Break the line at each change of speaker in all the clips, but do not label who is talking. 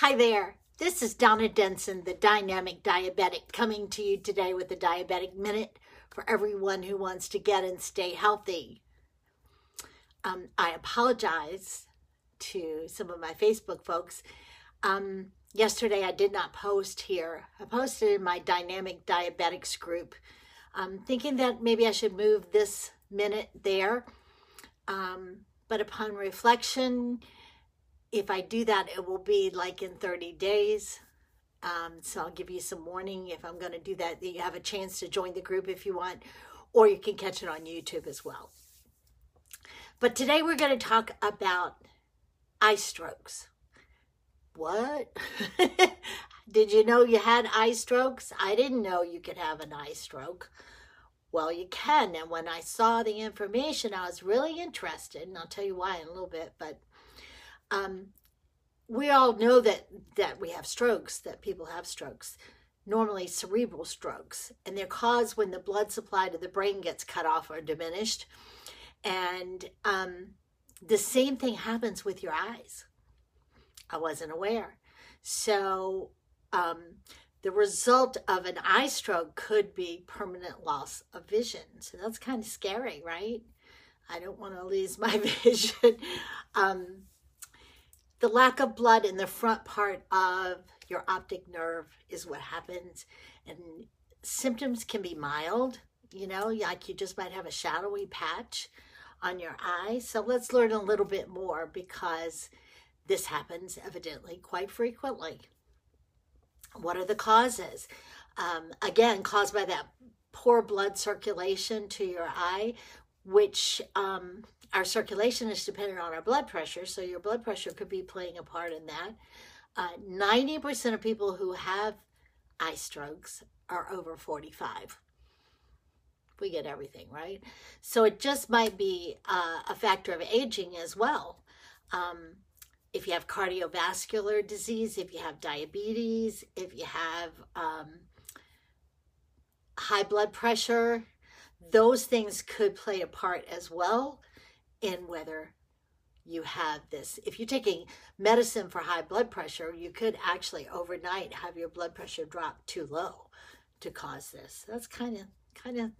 Hi there. This is Donna Denson, the dynamic diabetic, coming to you today with the Diabetic Minute for everyone who wants to get and stay healthy. Um, I apologize to some of my Facebook folks. Um, yesterday I did not post here. I posted in my dynamic diabetics group, um, thinking that maybe I should move this minute there. Um, but upon reflection, if I do that, it will be like in 30 days. Um, so I'll give you some warning if I'm going to do that. You have a chance to join the group if you want, or you can catch it on YouTube as well. But today we're going to talk about eye strokes. What? Did you know you had eye strokes? I didn't know you could have an eye stroke. Well, you can. And when I saw the information, I was really interested, and I'll tell you why in a little bit. But um, we all know that that we have strokes, that people have strokes, normally cerebral strokes, and they're caused when the blood supply to the brain gets cut off or diminished. And um, the same thing happens with your eyes. I wasn't aware. So um, the result of an eye stroke could be permanent loss of vision. So that's kind of scary, right? I don't want to lose my vision. Um, the lack of blood in the front part of your optic nerve is what happens. And symptoms can be mild, you know, like you just might have a shadowy patch on your eye. So let's learn a little bit more because this happens evidently quite frequently. What are the causes? Um, again, caused by that poor blood circulation to your eye, which um, our circulation is dependent on our blood pressure, so your blood pressure could be playing a part in that. Uh, 90% of people who have eye strokes are over 45. We get everything, right? So it just might be uh, a factor of aging as well. Um, if you have cardiovascular disease, if you have diabetes, if you have um, high blood pressure, those things could play a part as well in whether you have this. If you're taking medicine for high blood pressure, you could actually overnight have your blood pressure drop too low to cause this. That's kind of kind of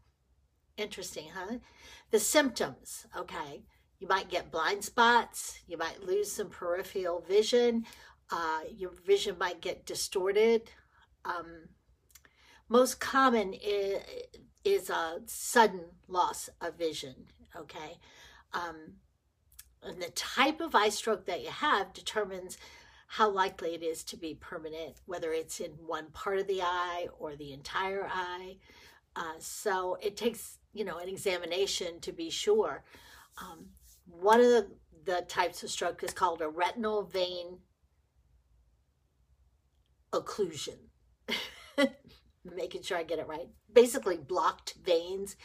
interesting, huh? The symptoms, okay. You might get blind spots, you might lose some peripheral vision, uh, your vision might get distorted. Um, most common is, is a sudden loss of vision, okay? Um, and the type of eye stroke that you have determines how likely it is to be permanent, whether it's in one part of the eye or the entire eye. Uh, so it takes, you know, an examination to be sure. Um, one of the, the types of stroke is called a retinal vein occlusion. Making sure I get it right. Basically, blocked veins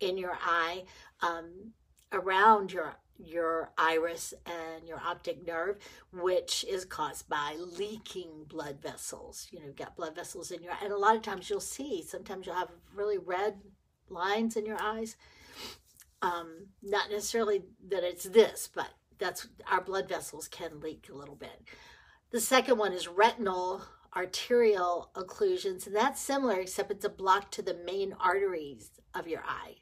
in your eye. Um, around your your iris and your optic nerve, which is caused by leaking blood vessels. You know, you've got blood vessels in your and a lot of times you'll see, sometimes you'll have really red lines in your eyes. Um, not necessarily that it's this, but that's our blood vessels can leak a little bit. The second one is retinal arterial occlusions, and that's similar, except it's a block to the main arteries of your eye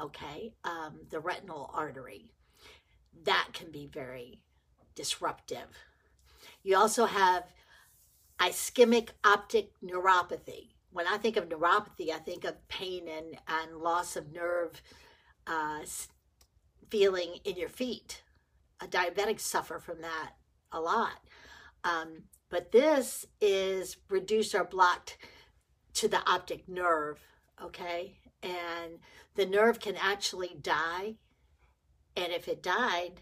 okay, um, the retinal artery. That can be very disruptive. You also have ischemic optic neuropathy. When I think of neuropathy, I think of pain and, and loss of nerve uh, feeling in your feet. A diabetic suffer from that a lot. Um, but this is reduced or blocked to the optic nerve, okay? and the nerve can actually die. And if it died,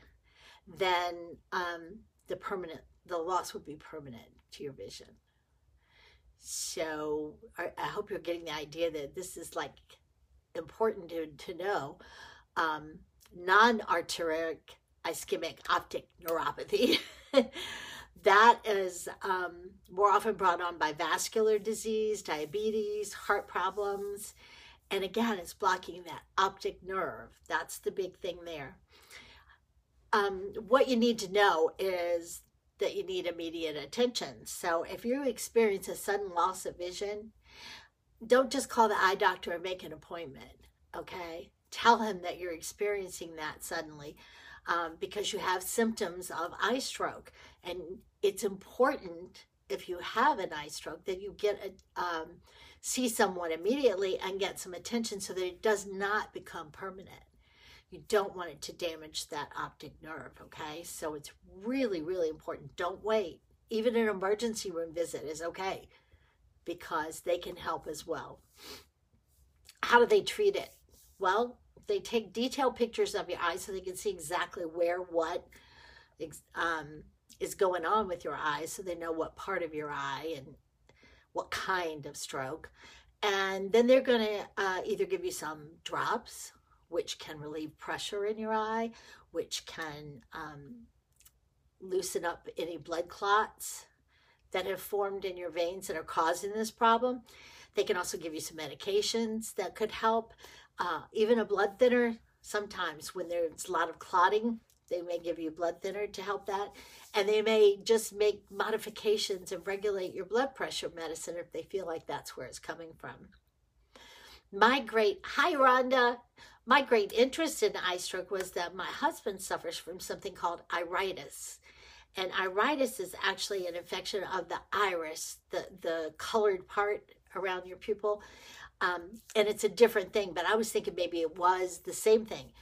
then um, the permanent, the loss would be permanent to your vision. So I, hope you're getting the idea that this is like important to, to know. Um, non-arteritic ischemic optic neuropathy. that is um, more often brought on by vascular disease, diabetes, heart problems, and again, it's blocking that optic nerve. That's the big thing there. Um, what you need to know is that you need immediate attention. So if you experience a sudden loss of vision, don't just call the eye doctor and make an appointment, okay? Tell him that you're experiencing that suddenly um, because you have symptoms of eye stroke. And it's important if you have an eye stroke that you get a, um, see someone immediately and get some attention so that it does not become permanent. You don't want it to damage that optic nerve, okay? So it's really, really important. Don't wait. Even an emergency room visit is okay because they can help as well. How do they treat it? Well, they take detailed pictures of your eyes so they can see exactly where what um, is going on with your eyes so they know what part of your eye and what kind of stroke. And then they're going to uh, either give you some drops which can relieve pressure in your eye, which can um, loosen up any blood clots that have formed in your veins that are causing this problem. They can also give you some medications that could help. Uh, even a blood thinner, sometimes when there's a lot of clotting, they may give you blood thinner to help that. And they may just make modifications and regulate your blood pressure medicine if they feel like that's where it's coming from. My great, hi Rhonda, my great interest in eye stroke was that my husband suffers from something called iritis. And iritis is actually an infection of the iris, the, the colored part around your pupil. Um, and it's a different thing, but I was thinking maybe it was the same thing.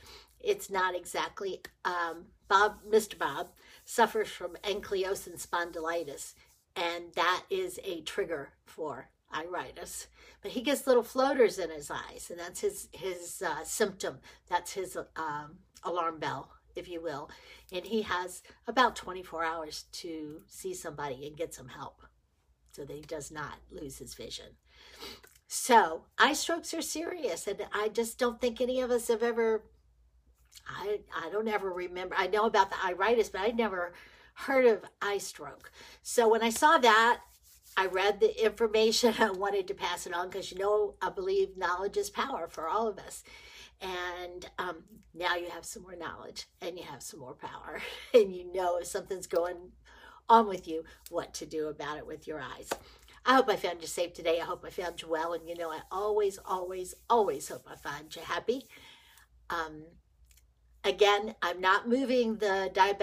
It's not exactly. Um, Bob, Mr. Bob, suffers from ankylosing spondylitis, and that is a trigger for iritis. But he gets little floaters in his eyes, and that's his his uh, symptom. That's his um, alarm bell, if you will. And he has about 24 hours to see somebody and get some help so that he does not lose his vision. So eye strokes are serious, and I just don't think any of us have ever. I I don't ever remember. I know about the iritis, but I never heard of eye stroke. So when I saw that, I read the information. I wanted to pass it on because, you know, I believe knowledge is power for all of us. And um, now you have some more knowledge and you have some more power. And you know if something's going on with you, what to do about it with your eyes. I hope I found you safe today. I hope I found you well. And you know, I always, always, always hope I find you happy. Um, again, I'm not moving the diabetic